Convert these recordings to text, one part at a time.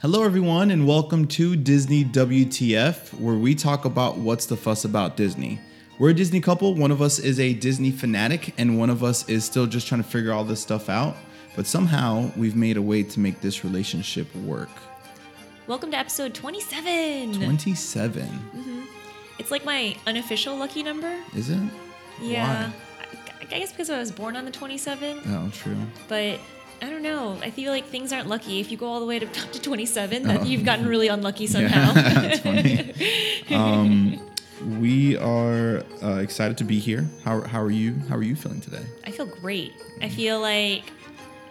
Hello, everyone, and welcome to Disney WTF, where we talk about what's the fuss about Disney. We're a Disney couple. One of us is a Disney fanatic, and one of us is still just trying to figure all this stuff out. But somehow we've made a way to make this relationship work. Welcome to episode 27. 27. Mm-hmm. It's like my unofficial lucky number. Is it? Yeah. I, I guess because I was born on the 27th, Oh, true. but I don't know. I feel like things aren't lucky. If you go all the way to, up to 27, then Oh. you've gotten really unlucky somehow. Yeah, funny. um, we are uh, excited to be here. How, how are you? How are you feeling today? I feel great. I feel like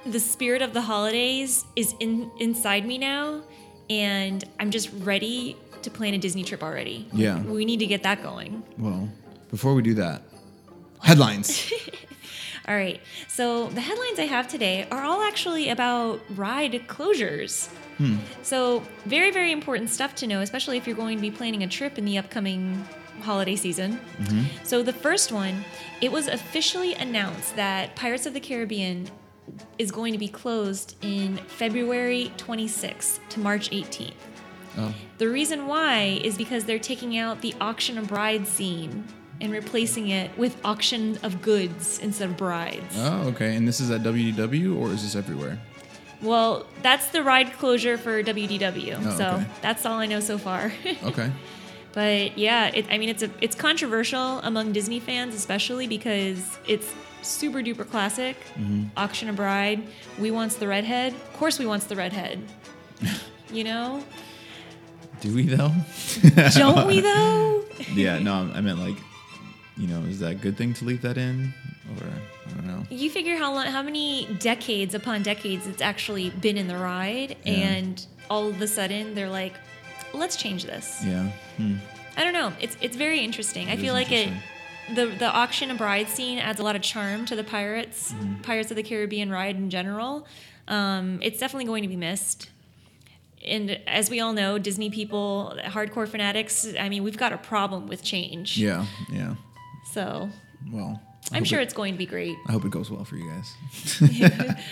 the spirit of the holidays is in inside me now, and I'm just ready to plan a Disney trip already. Yeah. We need to get that going. Well, before we do that, headlines. All right. So the headlines I have today are all actually about ride closures. Hmm. So very, very important stuff to know, especially if you're going to be planning a trip in the upcoming holiday season. Mm-hmm. So the first one, it was officially announced that Pirates of the Caribbean is going to be closed in February 26th to March 18th. oh, The reason why is because they're taking out the auction of bride scene and replacing it with auction of goods instead of brides. oh, okay. And this is at WDW or is this everywhere? Well, that's the ride closure for WDW. Oh, so okay. that's all I know so far. Okay. but yeah, it, I mean, it's a it's controversial among Disney fans, especially because it's super duper classic. Mm-hmm. Auction a bride. We wants the redhead. Of course, we wants the redhead. you know, Do we though? don't we though? yeah. No, I meant like, you know, is that a good thing to leave that in, or I don't know. You figure how long, how many decades upon decades it's actually been in the ride, Yeah. and all of a sudden they're like, let's change this. Yeah. Hmm. I don't know. It's it's very interesting. I feel like it the the auction of bride scene adds a lot of charm to the Pirates Mm-hmm. Pirates of the Caribbean ride in general. Um, it's definitely going to be missed. And as we all know, Disney people, hardcore fanatics, I mean, we've got a problem with change. Yeah. Yeah. So Well. I I'm sure it- it's going to be great. I hope it goes well for you guys.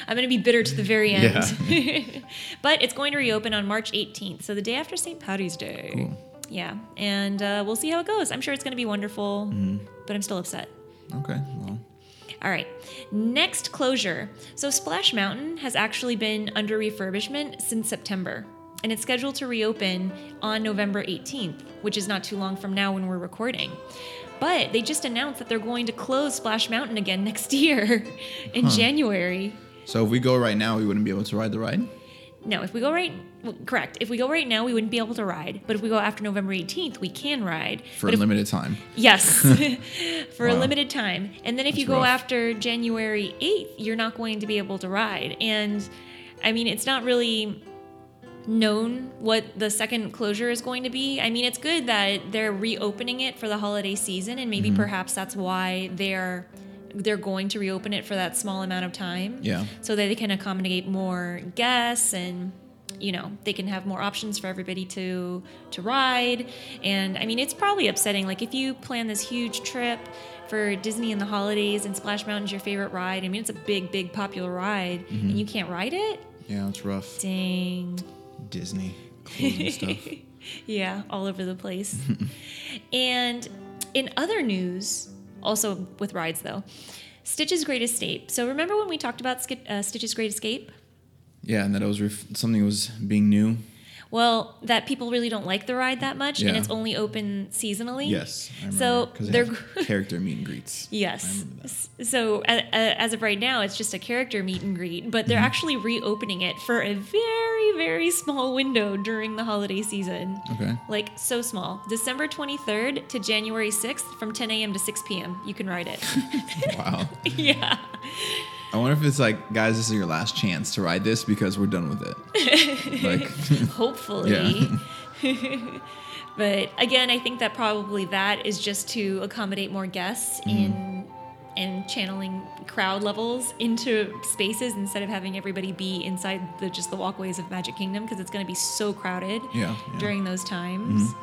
I'm going to be bitter to the very end. but it's going to reopen on March 18th, so the day after St. Patty's Day. Cool. Yeah, and uh, we'll see how it goes. I'm sure it's going to be wonderful, Mm-hmm. but I'm still upset. Okay. Well. All right, next closure. So Splash Mountain has actually been under refurbishment since September, and it's scheduled to reopen on November 18th, which is not too long from now when we're recording. But they just announced that they're going to close Splash Mountain again next year in January. So if we go right now, we wouldn't be able to ride the ride. No, if we go right, well, correct. If we go right now, we wouldn't be able to ride. But if we go after November 18th, we can ride. For but a if, limited time. Yes, for a limited time. And then if you go rough. after January 8th, you're not going to be able to ride. And I mean, it's not really known what the second closure is going to be. I mean, it's good that they're reopening it for the holiday season and Mm-hmm. maybe perhaps that's why they're they're going to reopen it for that small amount of time Yeah. so that they can accommodate more guests and you know they can have more options for everybody to to ride and i mean it's probably upsetting like if you plan this huge trip for disney in the holidays and splash mountain's your favorite ride i mean it's a big big popular ride and you can't ride it Yeah. It's rough. dang Disney closing stuff. yeah, all over the place. and in other news, also with rides though, Stitch's Great Escape. So remember when we talked about uh, Stitch's Great Escape? Yeah, and that it was ref- something was being new. Well, that people really don't like the ride that much, and it's only open seasonally. Yes. So they're character meet and greets. Yes. remember that. S- So as of right now, it's just a character meet and greet, but they're Mm-hmm. actually reopening it for a very, very small window during the holiday season. Okay. Like so small. December 23rd to January 6th from 10 a.m. to 6 p.m. You can ride it. Wow. yeah. I wonder if it's like, guys, this is your last chance to ride this because we're done with it. like, Hopefully. but again, I think that probably that is just to accommodate more guests Mm-hmm. in and channeling crowd levels into spaces instead of having everybody be inside the just the walkways of Magic Kingdom because it's going to be so crowded yeah. yeah. Mm-hmm. during those times.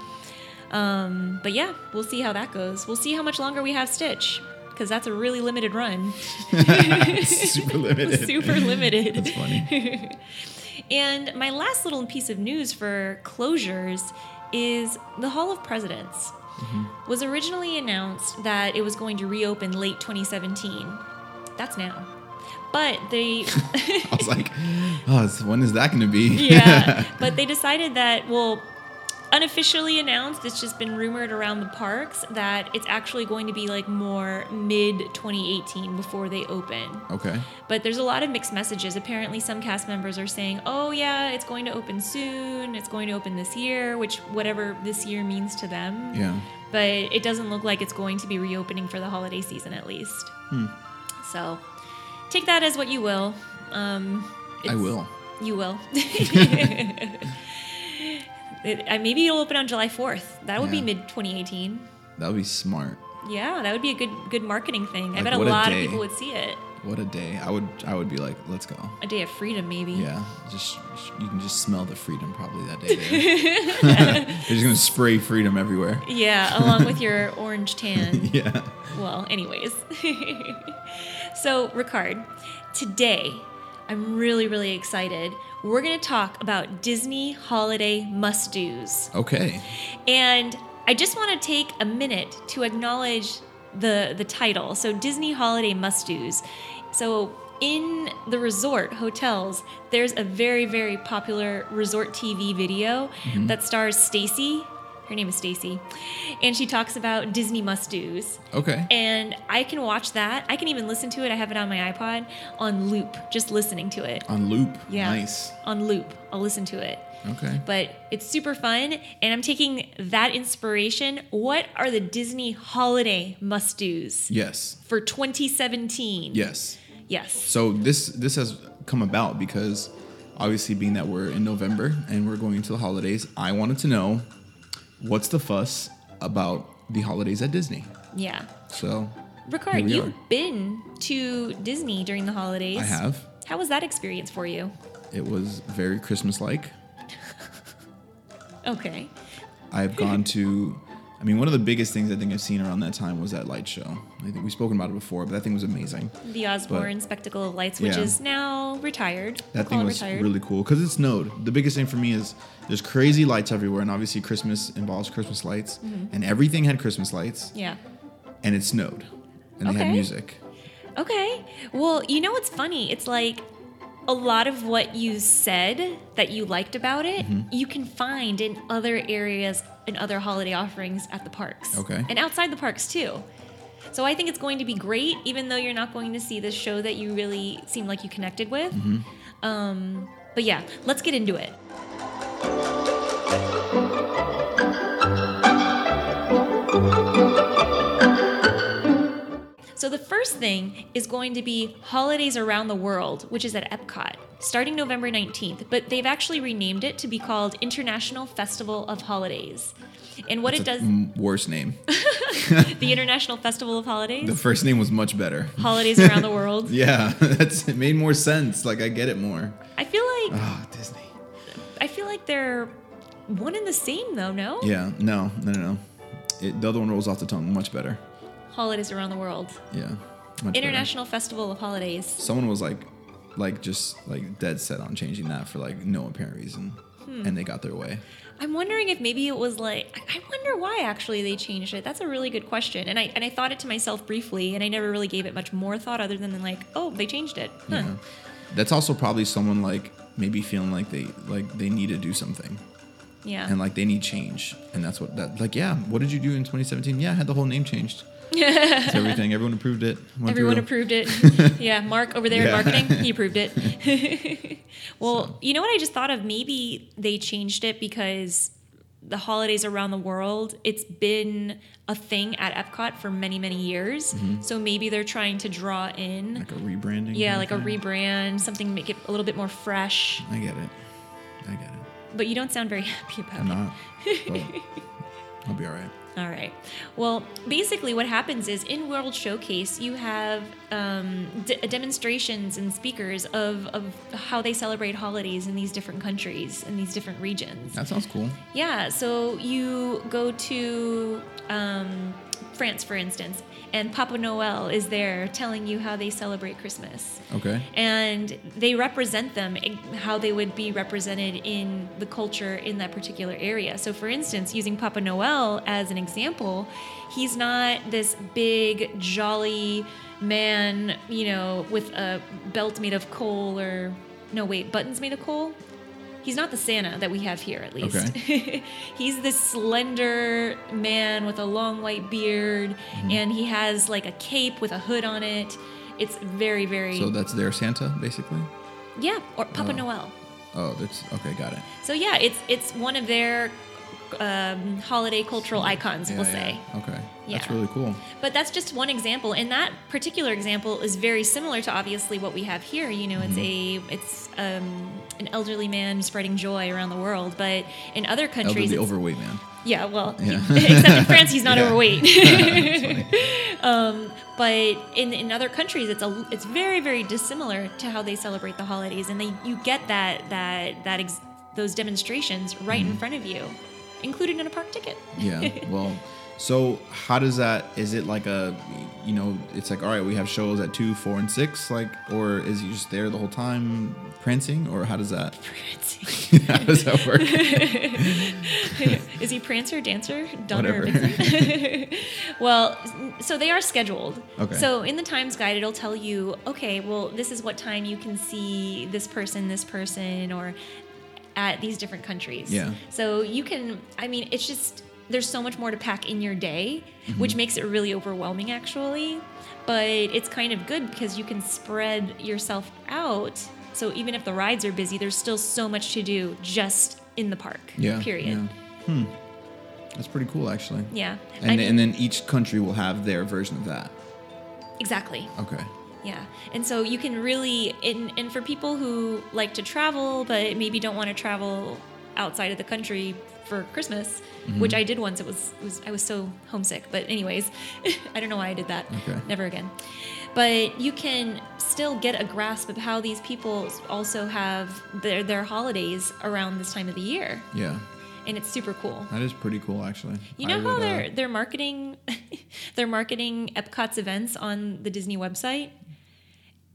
Um, but yeah, we'll see how that goes. We'll see how much longer we have Stitch. Because that's a really limited run. Super limited. Super limited. That's funny. And my last little piece of news for closures is the Hall of Presidents Mm-hmm. was originally announced that it was going to reopen late 2017. That's now. But they I was like, oh, when is that going to be? yeah, but they decided that well unofficially announced it's just been rumored around the parks that it's actually going to be like more mid 2018 before they open okay. but there's a lot of mixed messages apparently some cast members are saying oh yeah it's going to open soon it's going to open this year which whatever this year means to them Yeah. but it doesn't look like it's going to be reopening for the holiday season at least Hmm. so take that as what you will um, I will. you will. It- uh, maybe it'll open on July 4th. That would be mid 2018. That would be smart. Yeah, that would be a good good marketing thing. I Like, bet a what a lot day. of people would see it. What a day. I would I would be like, let's go. A day of freedom, maybe. Yeah. Just you can just smell the freedom probably that day there. They're just gonna spray freedom everywhere. Yeah, along with your orange tan. Yeah. Well, anyways. so, Ricard, today I'm really, really excited. We're going to talk about Disney holiday must do's. Okay. And I just want to take a minute to acknowledge the the title. So Disney Holiday Must-Dos. So in the resort hotels, there's a very very popular resort TV video mm-hmm. that stars Stacey. Her name is Stacey, and she talks about Disney must-dos. Okay. And I can watch that. I can even listen to it. I have it on my iPod on loop, just listening to it On loop. Yeah. Nice. on loop. I'll listen to it Okay. but it's super fun and i'm taking that inspiration what are the disney holiday must do's Yes. for 2017 Yes. yes So this this has come about because obviously being that we're in November and we're going into the holidays, I wanted to know what's the fuss about the holidays at Disney. yeah So ricard you've are. been to disney during the holidays I have. how was that experience for you It was very Christmas like. okay I've gone to I mean one of the biggest things I think I've seen around that time was that light show. I think we've spoken about it before, but that thing was amazing. the osborne spectacle of lights which Yeah. is now retired That thing was retired. really cool because it snowed. The biggest thing for me is there's crazy lights everywhere, and obviously Christmas involves Christmas lights, Mm-hmm. and everything had Christmas lights, yeah and it snowed, and they had music. Okay. Well, you know what's funny? It's like a lot of what you said that you liked about it, Mm-hmm. you can find in other areas and other holiday offerings at the parks. Okay. And outside the parks too. So I think it's going to be great, even though you're not going to see this show that you really seem like you connected with. Mm-hmm. Um, but yeah, let's get into it. So the first thing is going to be Holidays Around the World, which is at Epcot, starting November 19th. But they've actually renamed it to be called International Festival of Holidays. And what it does, m- worse name. the International Festival of Holidays, The first name was much better. Holidays Around the World. Yeah, that's it made more sense. Like I get it more. I feel like Oh, Disney. I feel like they're one and the same though, no? Yeah, no, no, no, no. It, the other one rolls off the tongue much better. Holidays Around the World. Yeah, much better. International Festival of Holidays. Someone was like, like just like dead set on changing that for like no apparent reason, Hmm. and they got their way. I'm wondering if maybe it was like I I wonder why actually they changed it. That's a really good question. And I and I thought it to myself briefly and I never really gave it much more thought other than like, oh, they changed it. Huh. Yeah, that's also probably someone like maybe feeling like they like they need to do something Yeah. and like they need change, and that's what that like. Yeah, what did you do in 2017? Yeah, I had the whole name changed. It's everything. Everyone approved it. Went Everyone approved it. yeah, Mark over there in marketing, he approved it. well, you know what I just thought of? Maybe they changed it because the holidays around the world, it's been a thing at Epcot for many, many years. So maybe they're trying to draw in, Mm-hmm. Like a rebranding. yeah, like of a rebrand, something to make it a little bit more fresh. I get it. I get it. But you don't sound very happy about I'm it. not. I'll be all right. All right. Well, basically, what happens is in World Showcase, you have um, d- demonstrations and speakers of, of how they celebrate holidays in these different countries, in these different regions. That sounds cool. Yeah, so you go to um, France, for instance, and Papa Noel is there telling you how they celebrate Christmas. Okay. And they represent them, how they would be represented in the culture in that particular area. So, for instance, using Papa Noel as an example, he's not this big, jolly man, you know, with a belt made of coal or, no, wait, buttons made of coal? He's not the Santa that we have here, at least. Okay. He's this slender man with a long white beard, Mm-hmm. and he has like a cape with a hood on it. It's very, very So that's their Santa, basically. yeah, or Papa Oh. Noel. Oh, that's okay. Got it. So yeah, it's it's one of their um, holiday cultural icons, Yeah, we'll yeah. say. Okay. That's really cool. But that's just one example, and that particular example is very similar to obviously what we have here. You know, it's Mm-hmm. a it's um, an elderly man spreading joy around the world. But in other countries, Elderly overweight man. yeah, well, Yeah. except in France, he's not overweight. Um, but in, in other countries, it's a it's very very dissimilar to how they celebrate the holidays, and they you get that that that ex, those demonstrations right Mm-hmm. in front of you, included in a park ticket. Yeah. Well, so how does that? Is it like a, you know, it's like all right, we have shows at two, four, and six, like, or is he just there the whole time prancing, or how does that? Prancing. how does that work? Is he Prancer, Dancer, Donner. Well, so they are scheduled. Okay. So in the Times Guide, it'll tell you, okay, well, this is what time you can see this person, this person, or at these different countries. Yeah. So you can, I mean, it's just, there's so much more to pack in your day, Mm-hmm. which makes it really overwhelming, actually. But it's kind of good because you can spread yourself out. So even if the rides are busy, there's still so much to do just in the park. Yeah. Period. Yeah. Hmm. That's pretty cool, actually. Yeah. And, I mean, and then each country will have their version of that. exactly. Okay. Yeah. And so you can really and, and for people who like to travel but maybe don't want to travel outside of the country for Christmas, Mm-hmm. which I did once. It was, it was I was so homesick. But anyways, I don't know why I did that. Okay. Never again. But you can still get a grasp of how these people also have their their holidays around this time of the year. Yeah. And it's super cool. That is pretty cool, actually. You know how would, uh, they're they're marketing they're marketing Epcot's events on the Disney website?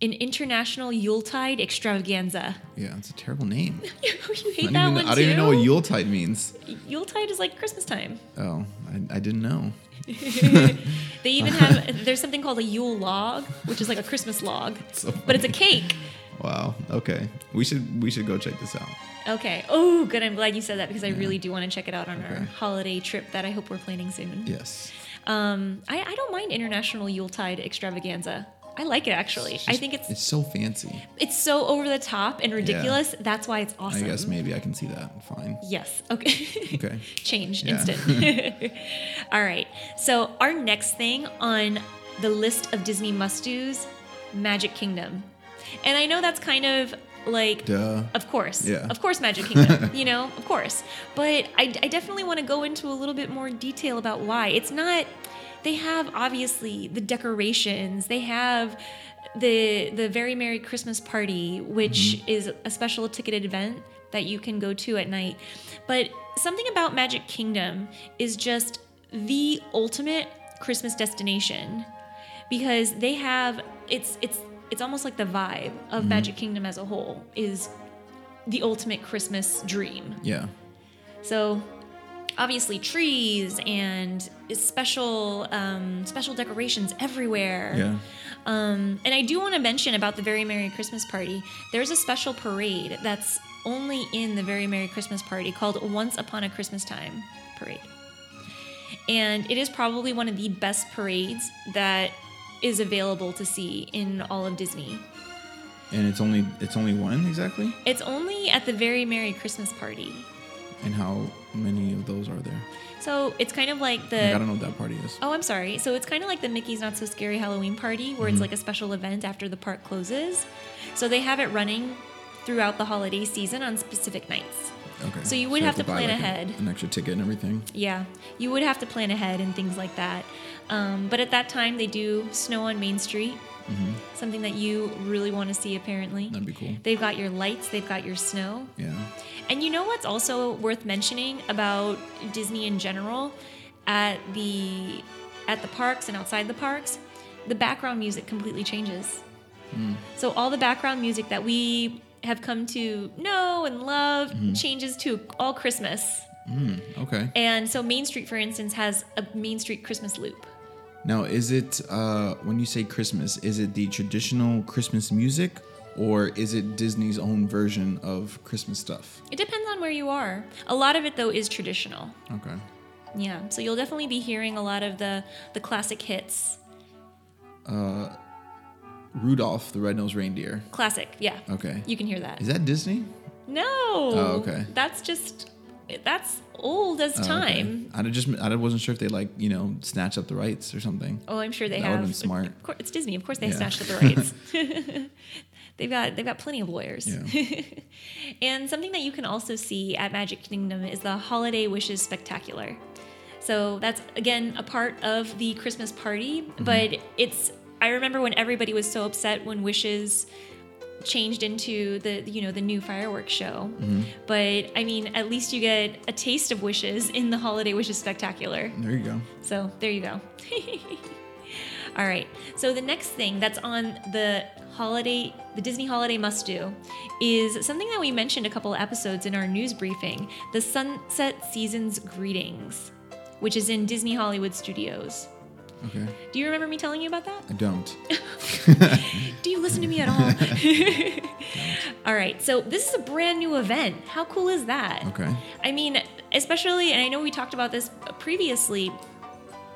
An international Yuletide extravaganza. Yeah, it's a terrible name. you hate that even, one I don't even know what Yuletide means. Yuletide is like Christmas time. Oh, I, I didn't know. They even have there's something called a Yule log, which is like a Christmas log, So but it's a cake. Wow. Okay. We should we should go check this out. Okay. Oh, good. I'm glad you said that because I really do want to check it out on our holiday trip that I hope we're planning soon. Yes. Um, I, I don't mind international Yuletide extravaganza. I like it actually. It's I think it's it's so fancy. it's so over the top and ridiculous. That's why it's awesome. I guess maybe I can see that. Fine. Yes. Okay. Okay. Change Yeah. instant. All right. So our next thing on the list of Disney must-dos, Magic Kingdom, and I know that's kind of like Duh. Of course. Yeah. Of course, Magic Kingdom, you know, of course. But I, I definitely want to go into a little bit more detail about why. It's not, they have obviously the decorations, they have the the very merry christmas party which mm-hmm. is a special ticketed event that you can go to at night but something about magic kingdom is just the ultimate christmas destination because they have it's it's it's almost like the vibe of mm-hmm. Magic Kingdom as a whole is the ultimate Christmas dream. Yeah. So obviously trees and special um, special decorations everywhere. Yeah. Um, and I do want to mention about the Very Merry Christmas Party. There's a special parade that's only in the Very Merry Christmas Party called Once Upon a Christmas Time Parade. And it is probably one of the best parades that is available to see in all of Disney. And it's only it's only one exactly. It's only at the Very Merry Christmas Party. And how many of those are there? So it's kind of like Like, the I don't know what that party is. Oh, I'm sorry. So it's kind of like the Mickey's Not So Scary Halloween party, where Mm-hmm. it's like a special event after the park closes. So they have it running throughout the holiday season on specific nights. Okay. So you would have to buy, plan like, a- ahead. an extra ticket and everything. Yeah, you would have to plan ahead and things like that. Um, but at that time, they do snow on Main Street, Mm-hmm. something that you really want to see apparently. That'd be cool. They've got your lights, they've got your snow. Yeah. And you know what's also worth mentioning about Disney in general? At the at the parks and outside the parks, the background music completely changes. So all the background music that we have come to know and love changes to all Christmas. Mm, okay. And so Main Street, for instance, has a Main Street Christmas loop. Now, is it uh, when you say Christmas? Is it the traditional Christmas music, or is it Disney's own version of Christmas stuff? It depends on where you are. A lot of it though is traditional. Okay. Yeah. So you'll definitely be hearing a lot of the the classic hits. Uh, Rudolph the Red-Nosed Reindeer. Classic. Yeah. Okay. You can hear that. Is that Disney? No. Oh, okay. That's just that's old as Oh, okay. time. I just I wasn't sure if they like you know snatch up the rights or something. Oh, I'm sure they That have. would've been smart. Of course, it's Disney. Of course, they Yeah. snatched up the rights. they've got they've got plenty of lawyers. Yeah. and something that you can also see at Magic Kingdom is the Holiday Wishes Spectacular. So that's again a part of the Christmas party, Mm-hmm. but it's I remember when everybody was so upset when Wishes changed into the you know the new fireworks show. Mm-hmm. But I mean, at least you get a taste of Wishes in the Holiday Wishes Spectacular. There you go. So there you go. All right. So the next thing that's on the holiday, the Disney holiday must do, is something that we mentioned a couple episodes in our news briefing: the Sunset Seasons Greetings, which is in Disney Hollywood Studios. Okay. Do you remember me telling you about that? I don't. Do you listen to me at all? all right. So this is a brand new event. How cool is that? Okay. I mean, especially, and I know we talked about this previously.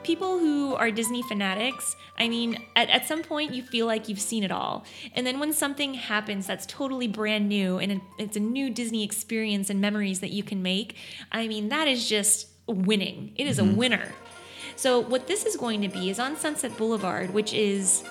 People who are Disney fanatics, I mean, at, at some point you feel like you've seen it all. And then when something happens that's totally brand new and it's a new Disney experience and memories that you can make, I mean, that is just winning. It is a winner. So, what this is going to be is on Sunset Boulevard, which is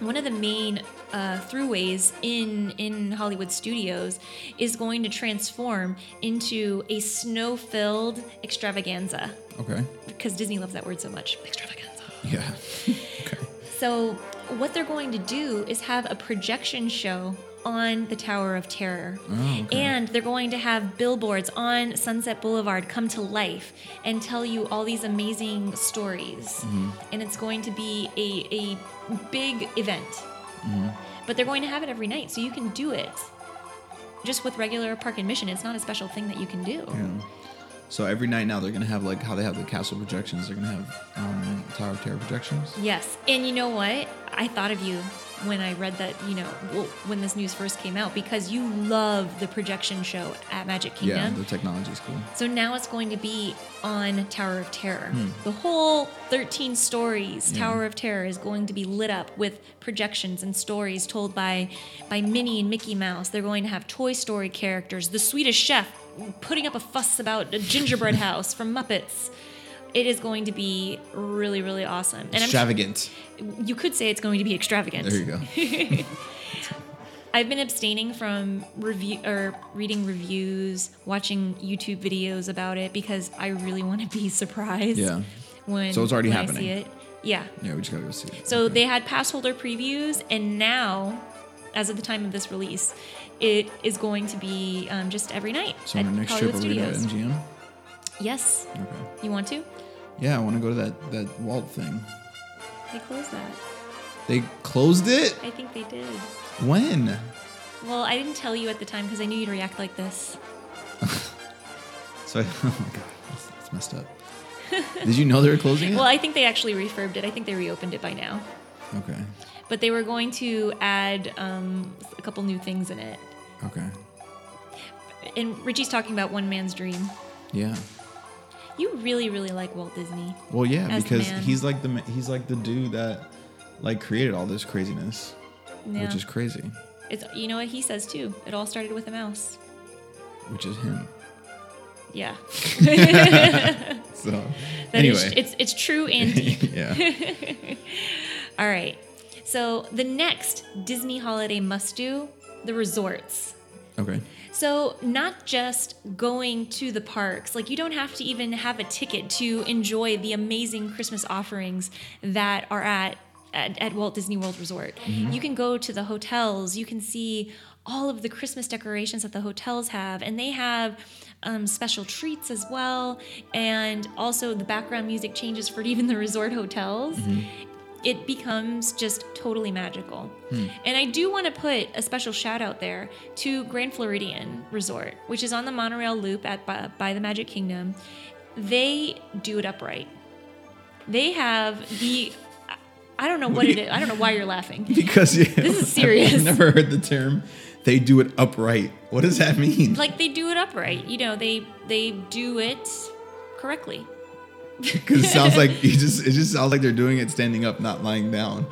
one of the main uh, throughways in in Hollywood studios is going to transform into a snow-filled extravaganza Okay. Because Disney loves that word so much. Extravaganza. Yeah. okay. So what they're going to do is have a projection show on the Tower of Terror. Oh, okay. And they're going to have billboards on Sunset Boulevard come to life and tell you all these amazing stories. Mm-hmm. And it's going to be a, a big event. Mm-hmm. But they're going to have it every night, so you can do it. Just with regular park admission, it's not a special thing that you can do. Yeah. So every night now they're gonna have like how they have the castle projections. They're gonna have um, Tower of Terror projections. Yes. And you know what? I thought of you when I read that, you know, when this news first came out because you love the projection show at Magic Kingdom. Yeah, the technology is cool. So now it's going to be on Tower of Terror. The whole 13 stories Yeah. Tower of Terror is going to be lit up with projections and stories told by by Minnie and Mickey Mouse. They're going to have Toy Story characters, the Swedish chef putting up a fuss about a gingerbread house from Muppets. It is going to be really, really awesome. And I'm Extravagant. you could say it's going to be extravagant. There you go. I've been abstaining from review or reading reviews, watching YouTube videos about it because I really want to be surprised. Yeah. When So it's already when I happening. see it. Yeah. Yeah, we just gotta go see it. So Okay. they had pass holder previews, and now, as of the time of this release, it is going to be um, just every night So at on our next Hollywood trip, are we going to MGM? Yes, Okay. you want to? Yeah, I want to go to that that Walt thing. They closed that. They closed it. I think they did. When? Well, I didn't tell you at the time because I knew you'd react like this. So I, oh my god, that's, that's messed up. Did you know they were closing it? Well, I think they actually refurbed it. I think they reopened it by now. okay. But they were going to add um, a couple new things in it. Okay. And Richie's talking about One Man's Dream. Yeah. You really, really like Walt Disney. Well, yeah, because he's like the he's like the dude that like created all this craziness, Yeah. which is crazy, It's you know what he says too. It all started with a mouse. which is him. Yeah. So That anyway, it's it's true and deep. yeah. All right. So the next Disney holiday must do the resorts. Okay. So, not just going to the parks, like you don't have to even have a ticket to enjoy the amazing Christmas offerings that are at at, at Walt Disney World Resort. You can go to the hotels, you can see all of the Christmas decorations that the hotels have, and they have um, special treats as well, and also the background music changes for even the resort hotels. It becomes just totally magical. Hmm. And I do want to put a special shout out there to Grand Floridian Resort, which is on the monorail loop at by, by the Magic Kingdom. They do it upright. They have the I don't know what it is. I don't know why you're laughing. Because yeah, This is serious. I've never heard the term. They do it upright. What does that mean? Like they do it upright. You know, they they do it correctly. Because it sounds like you just it just sounds like they're doing it standing up, not lying down.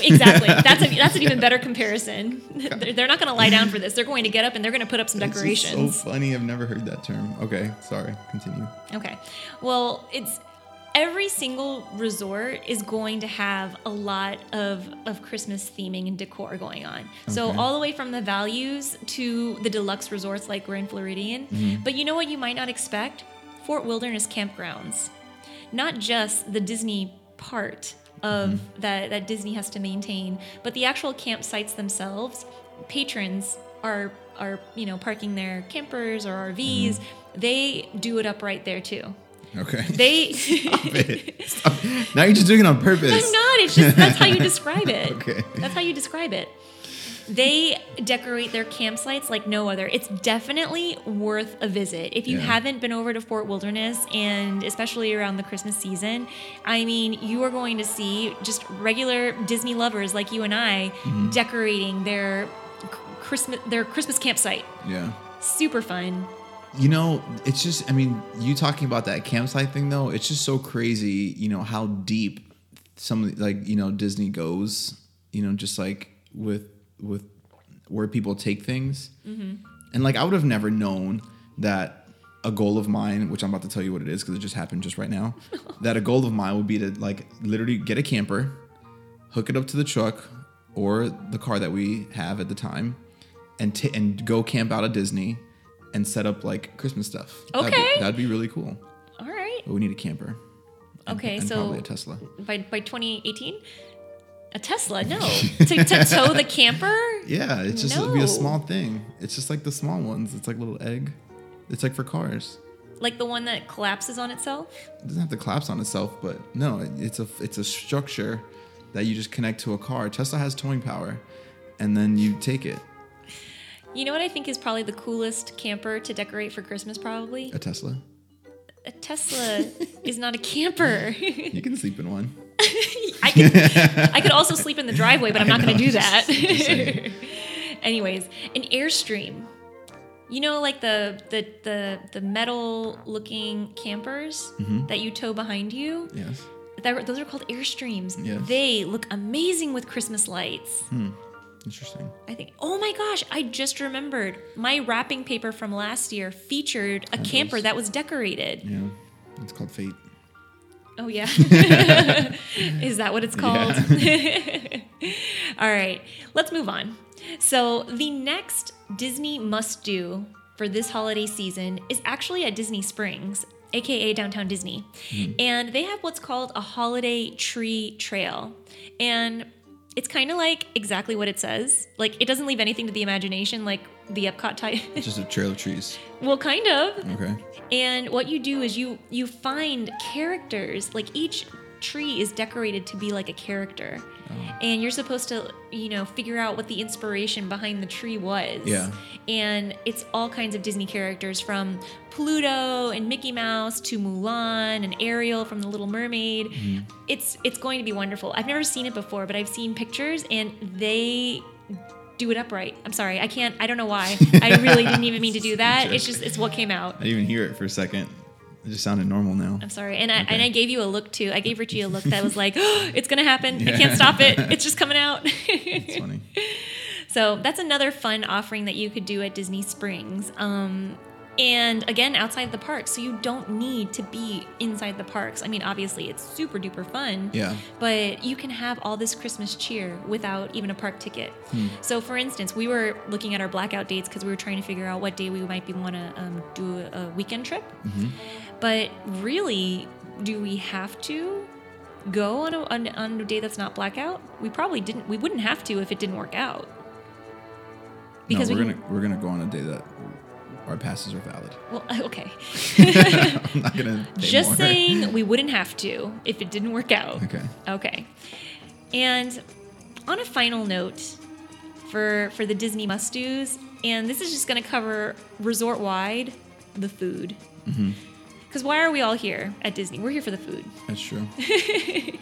Exactly. That's a, that's an even better comparison. They're, they're not going to lie down for this. They're going to get up and they're going to put up some It's decorations. so funny. I've never heard that term. Okay, sorry. Continue. Okay. Well, it's every single resort is going to have a lot of of Christmas theming and decor going on. So all the way from the values to the deluxe resorts like Grand Floridian. Mm-hmm. But you know what you might not expect? Fort Wilderness campgrounds. Not just the Disney part of Mm-hmm. that that Disney has to maintain, but the actual campsites themselves. Patrons are are you know parking their campers or RVs. Mm-hmm. They do it up right there too. Okay. They. Stop it. Stop. Now you're just doing it on purpose. I'm not. It's just that's how you describe it. Okay. That's how you describe it. They decorate their campsites like no other. It's definitely worth a visit. If you Yeah. haven't been over to Fort Wilderness and especially around the Christmas season, I mean, you are going to see just regular Disney lovers like you and I Mm-hmm. decorating their Christmas their Christmas campsite. Yeah. Super fun. You know, it's just, I mean, you talking about that campsite thing though, it's just so crazy, you know, how deep some of like, you know, Disney goes, you know, just like with, with where people take things. Mm-hmm. And like, I would have never known that a goal of mine, which I'm about to tell you what it is because it just happened just right now, that a goal of mine would be to like literally get a camper, hook it up to the truck or the car that we have at the time, and t- and go camp out at Disney and set up like Christmas stuff. That'd be- Okay. that'd be really cool. All right. But we need a camper. And- Okay, and so probably a Tesla. by by 2018, a Tesla? No, to, to tow the camper. Yeah, it's just it'd be a small thing. It's just like the small ones. It's like a little egg. It's like for cars. Like the one that collapses on itself? It doesn't have to collapse on itself, but no, it- it's a it's a structure that you just connect to a car. Tesla has towing power, and then you take it. You know what I think is probably the coolest camper to decorate for Christmas, probably? A Tesla. A Tesla is not a camper. You can sleep in one. I could, I could also sleep in the driveway, but I'm not going to do that. Anyways, an Airstream. You know, like the the the, the metal looking campers Mm-hmm. that you tow behind you? Yes. That, those are called Airstreams. Yes. They look amazing with Christmas lights. Interesting. I think. Oh my gosh! I just remembered my wrapping paper from last year featured a camper that was decorated. Yeah. It's called fate. Oh yeah, is that what it's called? All right, let's move on. So the next Disney must-do for this holiday season is actually at Disney Springs, aka Downtown Disney, hmm. and they have what's called a holiday tree trail, and it's kind of like exactly what it says. Like it doesn't leave anything to the imagination, like the Epcot type. It's just a trail of trees. well, kind of. Okay. And what you do is you you find characters. Like each tree is decorated to be like a character. Oh. And you're supposed to, you know, figure out what the inspiration behind the tree was. Yeah. And it's all kinds of Disney characters from Pluto and Mickey Mouse to Mulan and Ariel from The Little Mermaid. Mm-hmm. It's it's going to be wonderful. I've never seen it before, but I've seen pictures and they do it upright. I'm sorry. I can't I don't know why. I really didn't even mean to do that. It's just it's what came out. I didn't even hear it for a second. It just sounded normal now. I'm sorry, and I Okay. and I gave you a look too. I gave Richie a look that was like, oh, "It's gonna happen. I can't stop it. It's just coming out." It's funny. so that's another fun offering that you could do at Disney Springs. Um, and again, outside the parks, so you don't need to be inside the parks. I mean, obviously, it's super duper fun. Yeah. But you can have all this Christmas cheer without even a park ticket. Hmm. So, for instance, we were looking at our blackout dates because we were trying to figure out what day we might be want to um, do a, a weekend trip. Mm-hmm. But really, do we have to go on a, on, on a day that's not blackout? We probably didn't. We wouldn't have to if it didn't work out. no, we we're can- gonna we're gonna go on a day that our passes are valid. Well, okay. I'm not gonna. Just more. saying we wouldn't have to if it didn't work out. Okay. Okay. And on a final note for for the Disney must do's, and this is just going to cover resort wide the food. Mm-hmm. Because why are we all here at Disney? We're here for the food. That's true.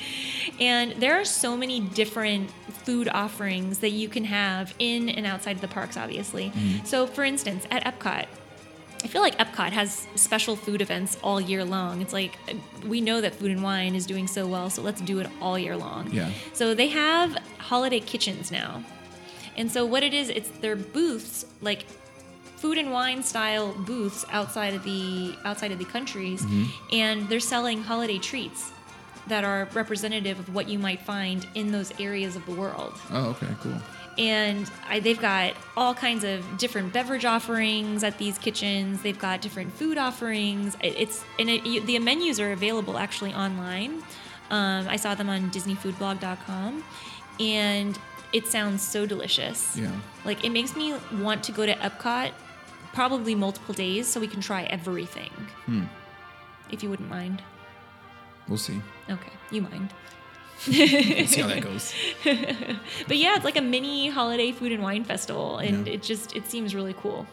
And there are so many different food offerings that you can have in and outside of the parks, obviously. Mm-hmm. So, for instance, at Epcot, I feel like Epcot has special food events all year long. It's like we know that Food and Wine is doing so well, so let's do it all year long. Yeah. So they have holiday kitchens now. And so what it is, it's their booths, like food and wine style booths outside of the outside of the countries, and they're selling holiday treats that are representative of what you might find in those areas of the world Oh, okay, cool. and I, they've got all kinds of different beverage offerings at these kitchens. They've got different food offerings. It- It's and it, you, the menus are available actually online. Um, I saw them on DisneyFoodBlog.com, and it sounds so delicious. Yeah. Like it makes me want to go to Epcot, probably multiple days, so we can try everything. Hmm. If you wouldn't mind. We'll see. Okay, you mind. We'll see how that goes. But yeah, it's like a mini holiday food and wine festival, and Yeah. it just it seems really cool.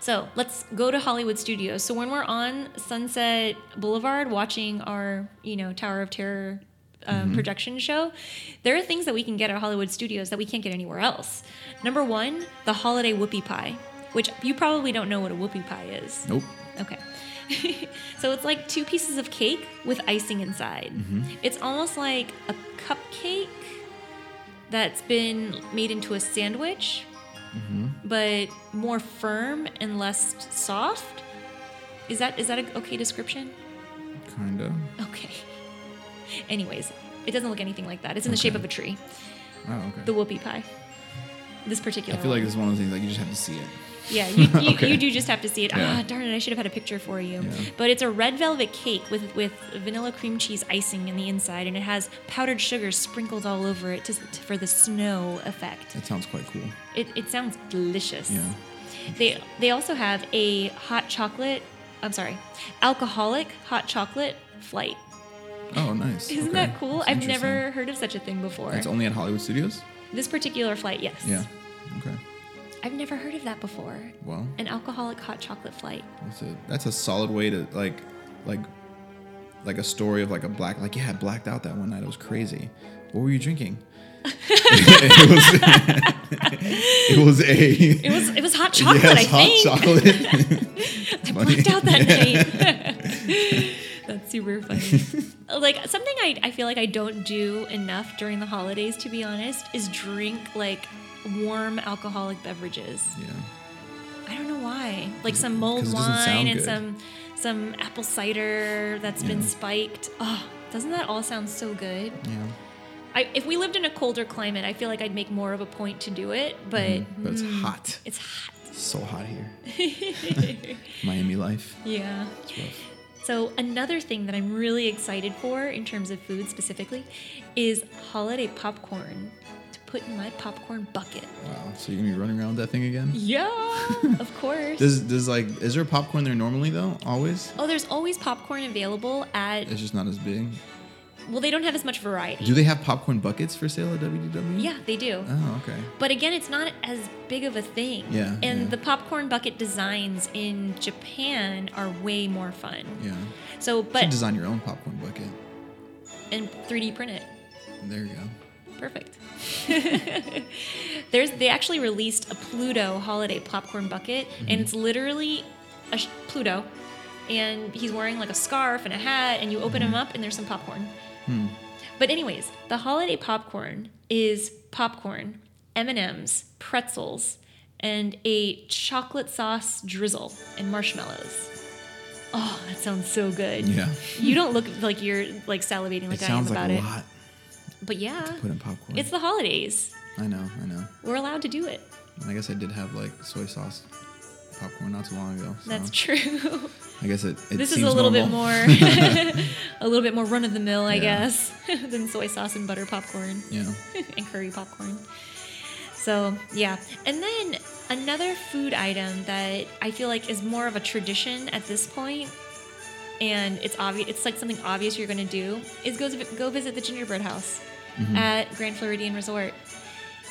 So let's go to Hollywood Studios. So when we're on Sunset Boulevard watching our, you know, Tower of Terror um, projection show, there are things that we can get at Hollywood Studios that we can't get anywhere else. Number one, the holiday whoopie pie, which you probably don't know what a whoopie pie is. Nope. Okay. so it's like two pieces of cake with icing inside. Mm-hmm. It's almost like a cupcake that's been made into a sandwich, mm-hmm. but more firm and less soft. Is that is that a okay description? Kinda. Okay. Anyways, it doesn't look anything like that. It's in the shape of a tree. Oh, okay. The whoopie pie. This particular. I feel like one. it's one of those things like you just have to see it. Yeah, you, you, Okay. you do just have to see it. Yeah. Ah, darn it! I should have had a picture for you. Yeah. But it's a red velvet cake with with vanilla cream cheese icing in the inside, and it has powdered sugar sprinkled all over it to, to- for the snow effect. That sounds quite cool. It, it sounds delicious. Yeah. They they also have a hot chocolate. I'm sorry, alcoholic hot chocolate flight. Oh, nice. Isn't Okay. that cool? That's I've never heard of such a thing before. It's only at Hollywood Studios. this particular flight, yes. Yeah. Okay. I've never heard of that before. Well, An alcoholic hot chocolate flight. that's a that's a solid way to like like like a story of like a black like yeah I blacked out that one night. It was crazy. What were you drinking? it was it was a It was it was hot chocolate. yes, I think. hot chocolate. I blacked out that night. That's super funny. like something I, I feel like I don't do enough during the holidays, to be honest, is drink like warm alcoholic beverages. yeah. I don't know why. Like some mulled 'Cause it doesn't sound wine and good. some some apple cider that's been spiked. Oh, doesn't that all sound so good? Yeah. I, if we lived in a colder climate, I feel like I'd make more of a point to do it. But Mhm. But it's mm, hot. It's hot. So hot here. Miami life. Yeah. So another thing that I'm really excited for in terms of food specifically is holiday popcorn put in my popcorn bucket. Wow. So you're gonna be running around with that thing again? Yeah, of course. Does does like is there popcorn there normally though? Always? oh, there's always popcorn available at. It's just not as big. Well, they don't have as much variety. Do they have popcorn buckets for sale at WDW? Yeah, they do. Oh, okay. But again, it's not as big of a thing. Yeah, And yeah. the popcorn bucket designs in Japan are way more fun. Yeah. So, but You design your own popcorn bucket. and 3D print it. There you go. Perfect. There's they actually released a Pluto holiday popcorn bucket, and it's literally a sh- Pluto, and he's wearing like a scarf and a hat, and you open him up, and there's some popcorn. But anyways, the holiday popcorn is popcorn, M and M's, pretzels, and a chocolate sauce drizzle and marshmallows. Oh, that sounds so good. Yeah. You don't look like you're like salivating like it I am about it. lot. But yeah, Put in popcorn. it's the holidays. I know, I know. We're allowed to do it. I guess I did have like soy sauce popcorn not too long ago. So That's true. I guess it, it this is a little normal. bit more, a little bit more run of the mill, I Yeah. guess, than soy sauce and butter popcorn Yeah. and curry popcorn. So yeah, and then Another food item that I feel like is more of a tradition at this point, and it's obvious. It's like something obvious you're going to do is go go visit the gingerbread house mm-hmm. at Grand Floridian Resort.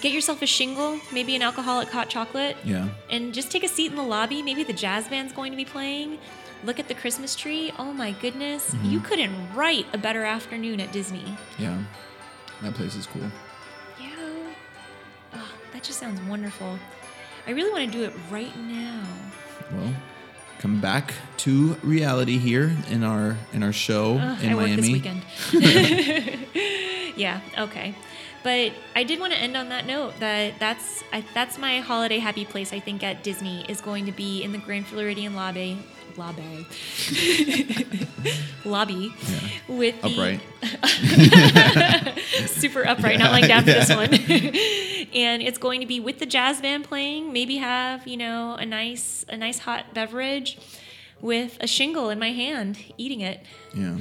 Get yourself a shingle, maybe an alcoholic hot chocolate, Yeah. and just take a seat in the lobby. Maybe the jazz band's going to be playing. Look at the Christmas tree. Oh my goodness, mm-hmm. you couldn't write a better afternoon at Disney. Yeah. That place is cool. Yeah. Oh, that just sounds wonderful. I really want to do it right now. Well, come back to reality here in our in our show Ugh, in I Miami. this weekend. yeah. Okay. But I did want to end on that note that that's I, that's my holiday happy place. I think at Disney is going to be in the Grand Floridian lobby. Lobby. lobby with the Upright. super upright, not lying down for this one. and it's going to be with the jazz band playing. Maybe have you know a nice a nice hot beverage with a shingle in my hand, eating it. Yeah.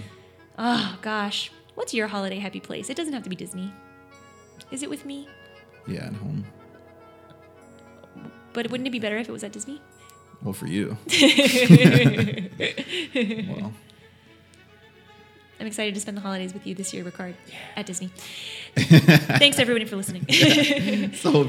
Oh gosh, what's your holiday happy place? It doesn't have to be Disney. Is it with me? Yeah, at home. But wouldn't it be better if it was at Disney? Well, for you. well, I'm excited to spend the holidays with you this year, Ricard, at Disney. Thanks everybody for listening. so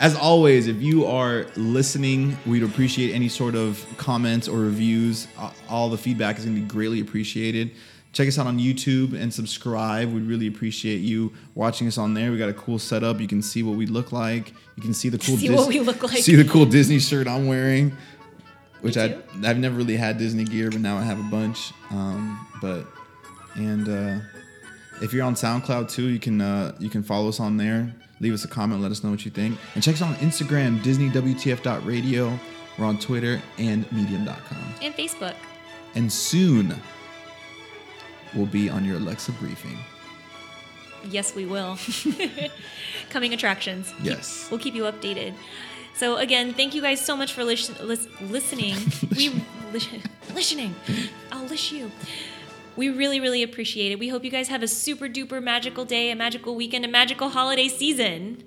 as always, if you are listening, we'd appreciate any sort of comments or reviews. All the feedback is going to be greatly appreciated. Check us out on YouTube and subscribe. We'd really appreciate you watching us on there. We got a cool setup. You can see what we look like. You can see the cool See what we look like. See the cool Disney shirt I'm wearing, which I I've never really had Disney gear, but now I have a bunch. Um, but and uh, if you're on SoundCloud too, you can uh, you can follow us on there. Leave us a comment, let us know what you think, and check us out on Instagram, DisneyWTF.radio. We're on Twitter and Medium.com, and Facebook. and soon we'll be on your Alexa briefing. Yes, we will. Coming attractions. Yes. we'll keep you updated. So again, thank you guys so much for lis- lis- listening. we lis- listening. I'll lish you. We really, really appreciate it. We hope you guys have a super duper magical day, a magical weekend, a magical holiday season.